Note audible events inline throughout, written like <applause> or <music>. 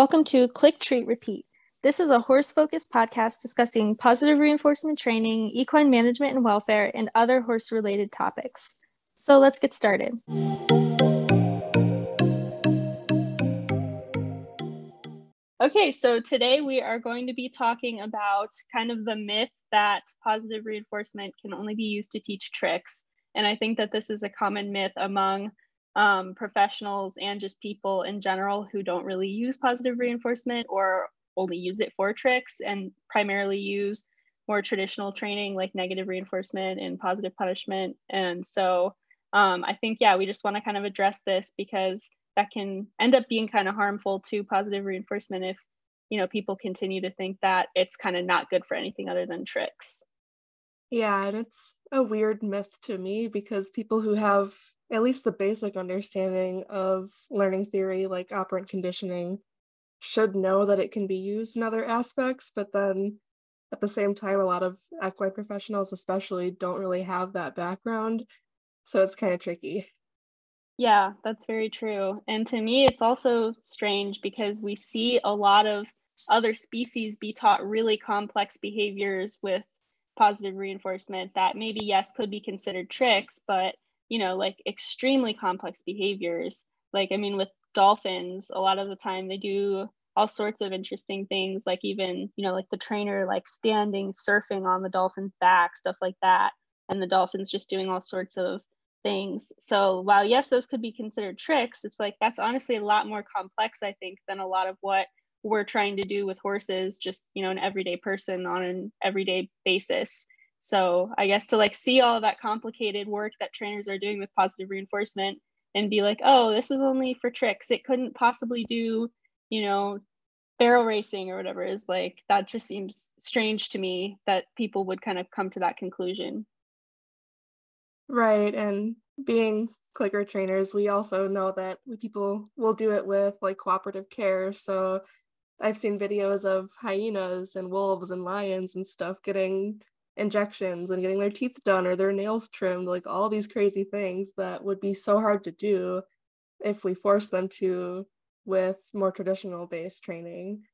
Welcome to Click, Treat, Repeat. This is a horse focused podcast discussing positive reinforcement training, equine management and welfare, and other horse related topics. So let's get started. Okay, so today we are going to be talking about kind of the myth that positive reinforcement can only be used to teach tricks. And I think that this is a common myth among um, professionals and just people in general who don't really use positive reinforcement or only use it for tricks and primarily use more traditional training like negative reinforcement and positive punishment. And so um, I think, yeah, we just want to kind of address this because that can end up being kind of harmful to positive reinforcement if you know people continue to think that it's kind of not good for anything other than tricks yeah and it's a weird myth to me because people who have at least the basic understanding of learning theory, like operant conditioning, should know that it can be used in other aspects, but then at the same time, a lot of equine professionals, especially, don't really have that background. So it's kind of tricky. Yeah, that's very true. And to me, it's also strange because we see a lot of other species be taught really complex behaviors with positive reinforcement that maybe, yes, could be considered tricks, but you know, like extremely complex behaviors. Like, I mean, with dolphins, a lot of the time they do all sorts of interesting things, like even, you know, like the trainer like standing, surfing on the dolphin's back, stuff like that. And the dolphin's just doing all sorts of things. So while yes, those could be considered tricks, it's like that's honestly a lot more complex, I think, than a lot of what we're trying to do with horses, just you know, an everyday person on an everyday basis. So I guess to like see all that complicated work that trainers are doing with positive reinforcement and be like, oh, this is only for tricks. It couldn't possibly do, you know, barrel racing or whatever is like that just seems strange to me that people would kind of come to that conclusion. Right. And being clicker trainers, we also know that people will do it with like cooperative care. So I've seen videos of hyenas and wolves and lions and stuff getting injections and getting their teeth done or their nails trimmed, like all these crazy things that would be so hard to do if we force them to with more traditional based training.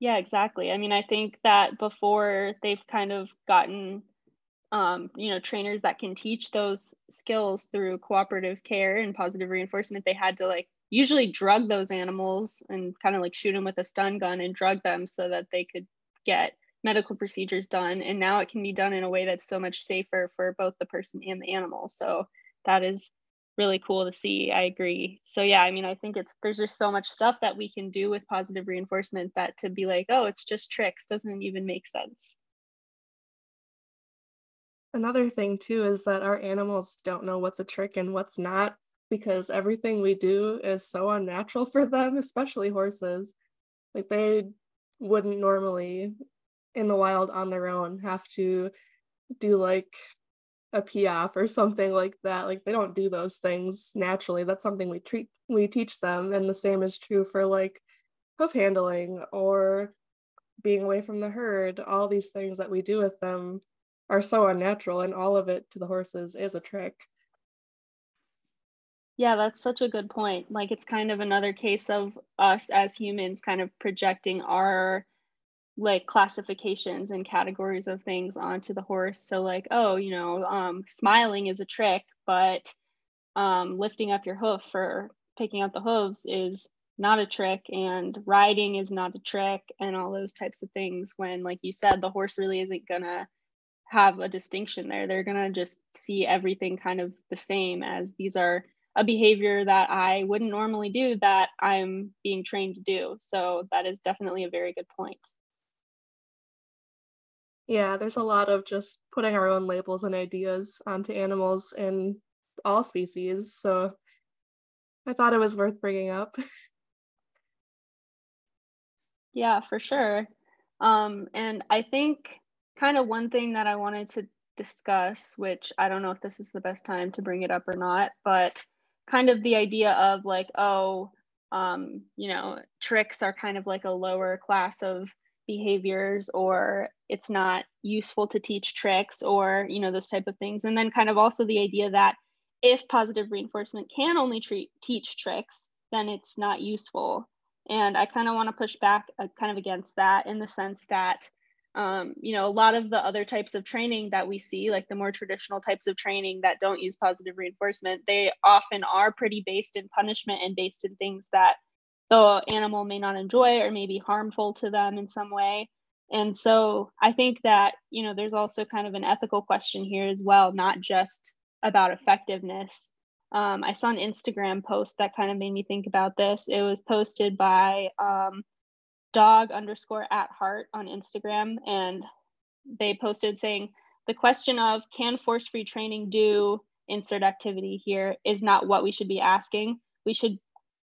Yeah, exactly. I mean, I think that before they've kind of gotten um, you know, trainers that can teach those skills through cooperative care and positive reinforcement, they had to like usually drug those animals and kind of like shoot them with a stun gun and drug them so that they could get medical procedures done and now it can be done in a way that's so much safer for both the person and the animal. So that is really cool to see. I agree. So yeah i mean i think it's there's just so much stuff that we can do with positive reinforcement that to be like oh it's just tricks doesn't even make sense. Another thing too is that our animals don't know what's a trick and what's not because everything we do is so unnatural <laughs> for them especially horses. Like they wouldn't normally in the wild on their own have to do like a piaffe or something like that. Like they don't do those things naturally. That's something we treat we teach them and the same is true for like hoof handling or being away from the herd. All these things that we do with them are so unnatural and all of it to the horses is a trick yeah that's such a good point like it's kind of another case of us as humans kind of projecting our like classifications and categories of things onto the horse. So like, oh, you know, um, smiling is a trick, but um, lifting up your hoof for picking out the hooves is not a trick, and riding is not a trick, and all those types of things. When, like you said, the horse really isn't gonna have a distinction there. They're gonna just see everything kind of the same as these are a behavior that I wouldn't normally do that I'm being trained to do. So that is definitely a very good point. Yeah, there's a lot of just putting our own labels and ideas onto animals in all species. So I thought it was worth bringing up. <laughs> yeah, for sure. Um, and I think kind of one thing that I wanted to discuss, which I don't know if this is the best time to bring it up or not, but kind of the idea of like, oh, um, you know, tricks are kind of like a lower class of behaviors or it's not useful to teach tricks or you know those type of things and then kind of also the idea that if positive reinforcement can only treat, teach tricks then it's not useful. And I kind of want to push back uh, kind of against that in the sense that, um, you know, a lot of the other types of training that we see, like the more traditional types of training that don't use positive reinforcement, they often are pretty based in punishment and based in things that the animal may not enjoy or may be harmful to them in some way. And so I think that, you know, there's also kind of an ethical question here as well, not just about effectiveness. Um, I saw an Instagram post that kind of made me think about this. It was posted by um, dog underscore at heart on Instagram. And they posted saying, the question of can force free training do insert activity here is not what we should be asking. We should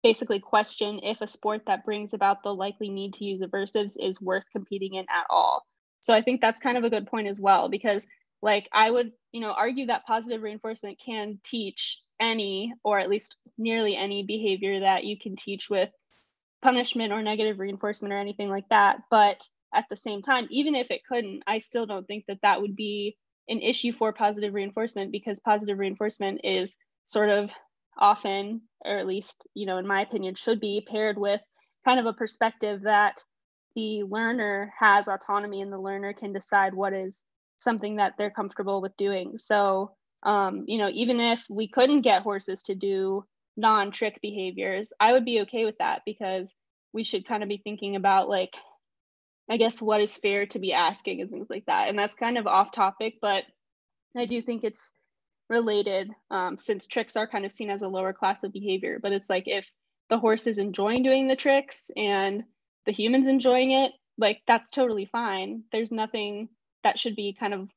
basically question if a sport that brings about the likely need to use aversives is worth competing in at all. So I think that's kind of a good point as well because like I would, you know, argue that positive reinforcement can teach any or at least nearly any behavior that you can teach with punishment or negative reinforcement or anything like that, but at the same time, even if it couldn't, I still don't think that that would be an issue for positive reinforcement because positive reinforcement is sort of often, or at least, you know, in my opinion, should be paired with kind of a perspective that the learner has autonomy and the learner can decide what is something that they're comfortable with doing. So, um, you know, even if we couldn't get horses to do non trick behaviors, I would be okay with that because we should kind of be thinking about like, I guess, what is fair to be asking and things like that. And that's kind of off topic, but I do think it's related um, since tricks are kind of seen as a lower class of behavior. But it's like if the horse is enjoying doing the tricks and the humans enjoying it, like that's totally fine. There's nothing that should be kind of,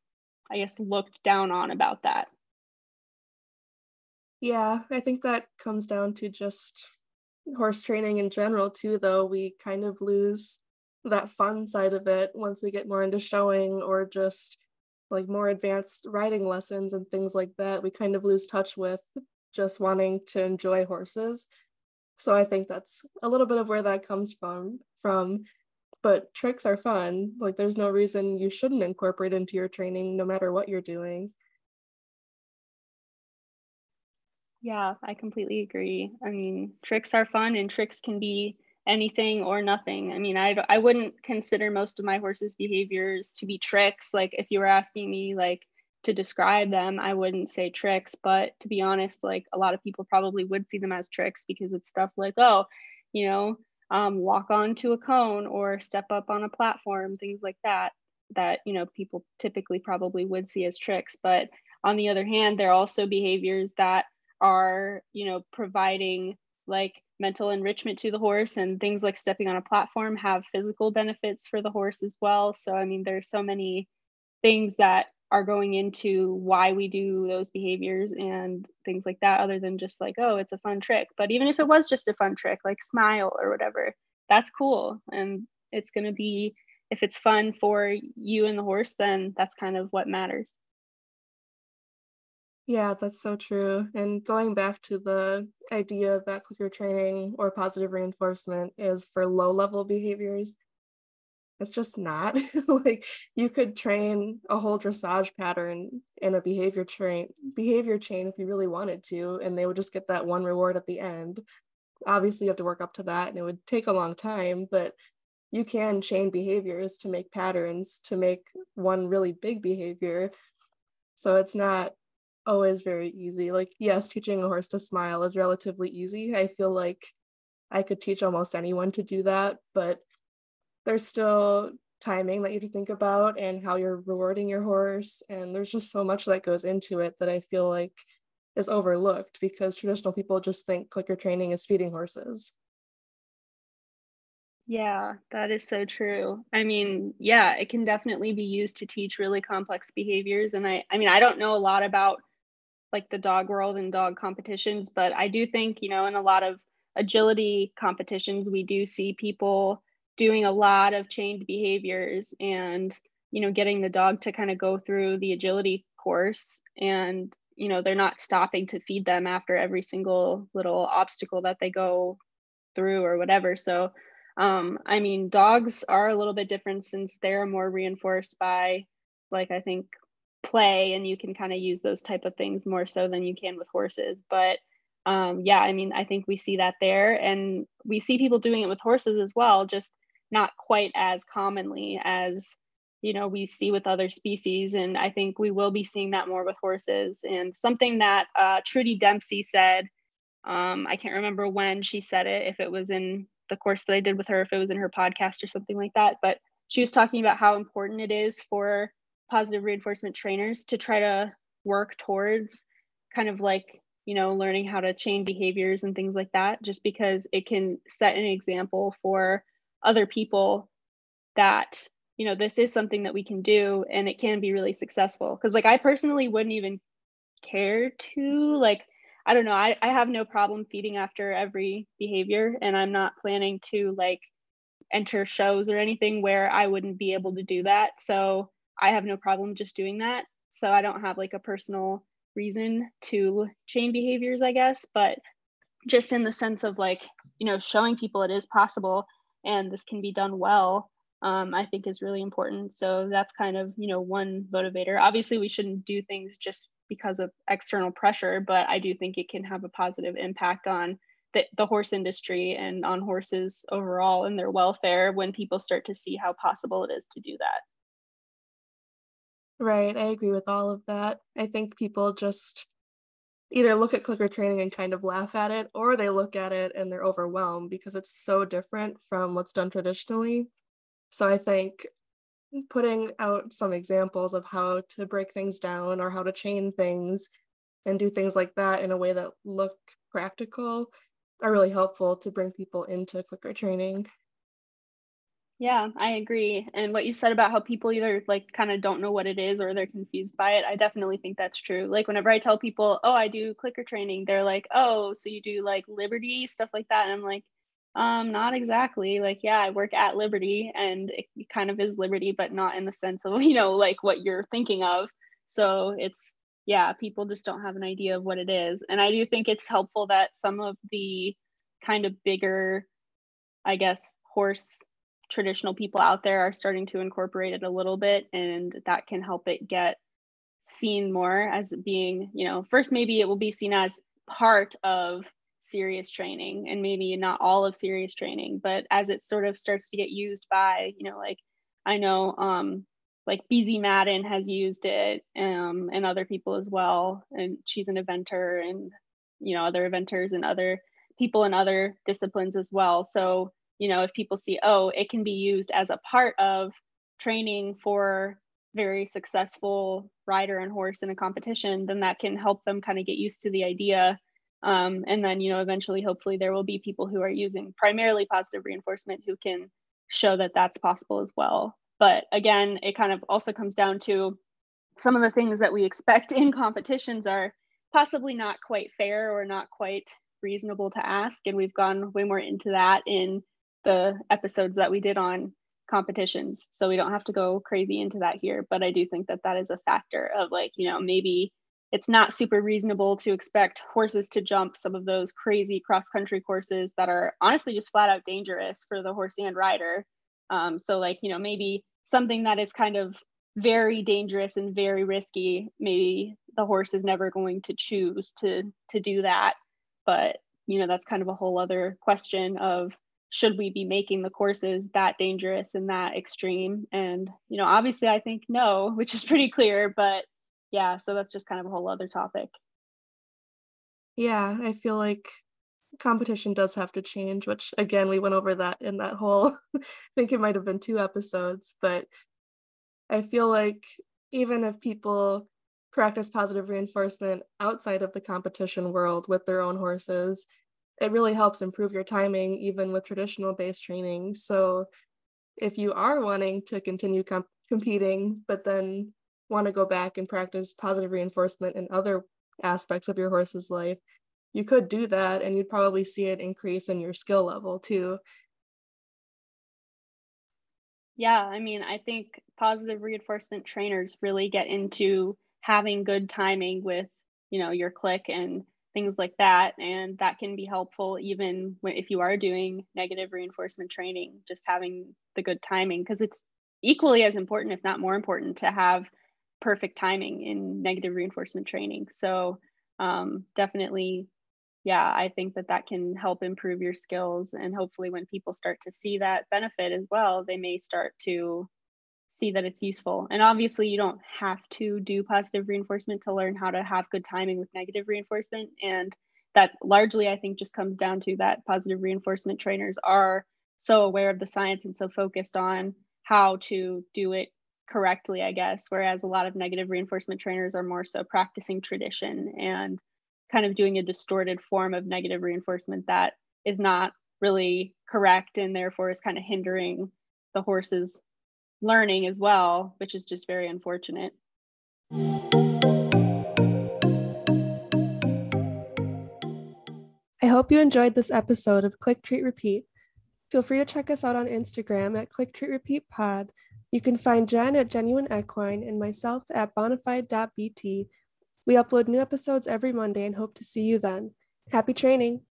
I guess, looked down on about that. Yeah, I think that comes down to just horse training in general, too, though. We kind of lose that fun side of it once we get more into showing or just like more advanced riding lessons and things like that, we kind of lose touch with just wanting to enjoy horses. So I think that's a little bit of where that comes from from but tricks are fun. Like there's no reason you shouldn't incorporate into your training no matter what you're doing. Yeah, I completely agree. I mean, tricks are fun and tricks can be anything or nothing. I mean, I I wouldn't consider most of my horses' behaviors to be tricks. Like if you were asking me like to describe them, I wouldn't say tricks, but to be honest, like a lot of people probably would see them as tricks because it's stuff like, oh, you know, um, walk onto a cone or step up on a platform, things like that, that, you know, people typically probably would see as tricks. But on the other hand, there are also behaviors that are, you know, providing like mental enrichment to the horse and things like stepping on a platform have physical benefits for the horse as well. So i mean there's so many things that are going into why we do those behaviors and things like that other than just like oh it's a fun trick. But even if it was just a fun trick like smile or whatever that's cool. And it's going to be if it's fun for you and the horse then that's kind of what matters yeah, that's so true. And going back to the idea that clicker training or positive reinforcement is for low level behaviors, it's just not. <laughs> like you could train a whole dressage pattern in a behavior train behavior chain if you really wanted to, and they would just get that one reward at the end. Obviously, you have to work up to that, and it would take a long time, but you can chain behaviors to make patterns to make one really big behavior. So it's not always very easy. Like, yes, teaching a horse to smile is relatively easy. I feel like I could teach almost anyone to do that, but there's still timing that you have to think about and how you're rewarding your horse. And there's just so much that goes into it that I feel like is overlooked because traditional people just think clicker training is feeding horses. Yeah, that is so true. I mean, yeah, it can definitely be used to teach really complex behaviors. And I, I mean, I don't know a lot about like the dog world and dog competitions, but I do think, you know, in a lot of agility competitions, we do see people doing a lot of chained behaviors and, you know, getting the dog to kind of go through the agility course and, you know, they're not stopping to feed them after every single little obstacle that they go through or whatever. So, um, I mean, dogs are a little bit different since they're more reinforced by, like, I think play and you can kind of use those type of things more so than you can with horses. But um, yeah, I mean, I think we see that there, and we see people doing it with horses as well, just not quite as commonly as you know we see with other species. And i think we will be seeing that more with horses. And something that uh, trudy dempsey said um, i can't remember when she said it if it was in the course that i did with her if it was in her podcast or something like that but she was talking about how important it is for positive reinforcement trainers to try to work towards kind of like you know learning how to chain behaviors and things like that just because it can set an example for other people that you know this is something that we can do and it can be really successful. Because like i personally wouldn't even care to like i don't know I, I have no problem feeding after every behavior and i'm not planning to like enter shows or anything where i wouldn't be able to do that. So i have no problem just doing that so i don't have like a personal reason to chain behaviors i guess but just in the sense of like you know showing people it is possible and this can be done well um, I think is really important. So that's kind of, you know, one motivator. Obviously, we shouldn't do things just because of external pressure, but I do think it can have a positive impact on the, the horse industry and on horses overall and their welfare when people start to see how possible it is to do that. Right, I agree with all of that. I think people just either look at clicker training and kind of laugh at it, or they look at it and they're overwhelmed because it's so different from what's done traditionally. So I think putting out some examples of how to break things down or how to chain things and do things like that in a way that look practical are really helpful to bring people into clicker training. Yeah, I agree. And what you said about how people either like kind of don't know what it is or they're confused by it, I definitely think that's true. Like whenever I tell people, "Oh, I do clicker training," they're like, "Oh, so you do like Liberty stuff like that?" And I'm like, um, not exactly. Like, yeah, I work at Liberty and it kind of is Liberty, but not in the sense of, <laughs> you know, like what you're thinking of. So it's, yeah, people just don't have an idea of what it is. And I do think it's helpful that some of the kind of bigger, I guess, horse traditional people out there are starting to incorporate it a little bit. And that can help it get seen more as being, you know, first, maybe it will be seen as part of serious training and maybe not all of serious training but as it sort of starts to get used by you know like i know um like Beezie Madden has used it um and other people as well and she's an eventer and you know other eventers and other people in other disciplines as well so you know if people see oh it can be used as a part of training for very successful rider and horse in a competition then that can help them kind of get used to the idea um, and then, you know, eventually, hopefully, there will be people who are using primarily positive reinforcement who can show that that's possible as well. But again, it kind of also comes down to some of the things that we expect <laughs> in competitions are possibly not quite fair or not quite reasonable to ask. And we've gone way more into that in the episodes that we did on competitions. So we don't have to go crazy into that here. But I do think that that is a factor of like, you know, maybe it's not super reasonable to expect horses to jump some of those crazy cross country courses that are honestly just flat out dangerous for the horse and rider. Um, so, like, you know, maybe something that is kind of very dangerous and very risky, maybe the horse is never going to choose to to do that. But you know, that's kind of a whole other question of should we be making the courses that dangerous and that extreme? And you know, obviously, I think no, <laughs> which is pretty clear. But yeah, so that's just kind of a whole other topic. Yeah, I feel like competition does have to change, which again, we went over that in that whole, <laughs> I think it might have been two episodes, but I feel like even if people practice positive reinforcement outside of the competition world with their own horses, it really helps improve your timing, even with traditional based training. So if you are wanting to continue comp- competing, but then want to go back and practice positive reinforcement in other aspects of your horse's life, you could do that and you'd probably see it increase in your skill level too. Yeah, I mean, I think positive reinforcement trainers really get into having good timing with, you know, your click and things like that and that can be helpful even if you are doing negative reinforcement training just having the good timing because it's equally as important if not more important to have perfect timing in negative reinforcement training. So um, definitely yeah, I think that that can help improve your skills. And hopefully, when people start to see that benefit as well, they may start to see that it's useful. And obviously, you don't have to do positive reinforcement to learn how to have good timing with negative reinforcement. And that largely, I think, just comes down to that positive reinforcement trainers are so aware of the science and so focused on how to do it correctly, I guess. Whereas a lot of negative reinforcement trainers are more so practicing tradition and kind of doing a distorted form of negative reinforcement that is not really correct and therefore is kind of hindering the horse's learning as well, which is just very unfortunate. I hope you enjoyed this episode of Click Treat Repeat. Feel free to check us out on Instagram at Click Treat Repeat Pod. You can find Jen at Genuine Equine and myself at bonafide.bt we upload new episodes every Monday and hope to see you then. Happy training!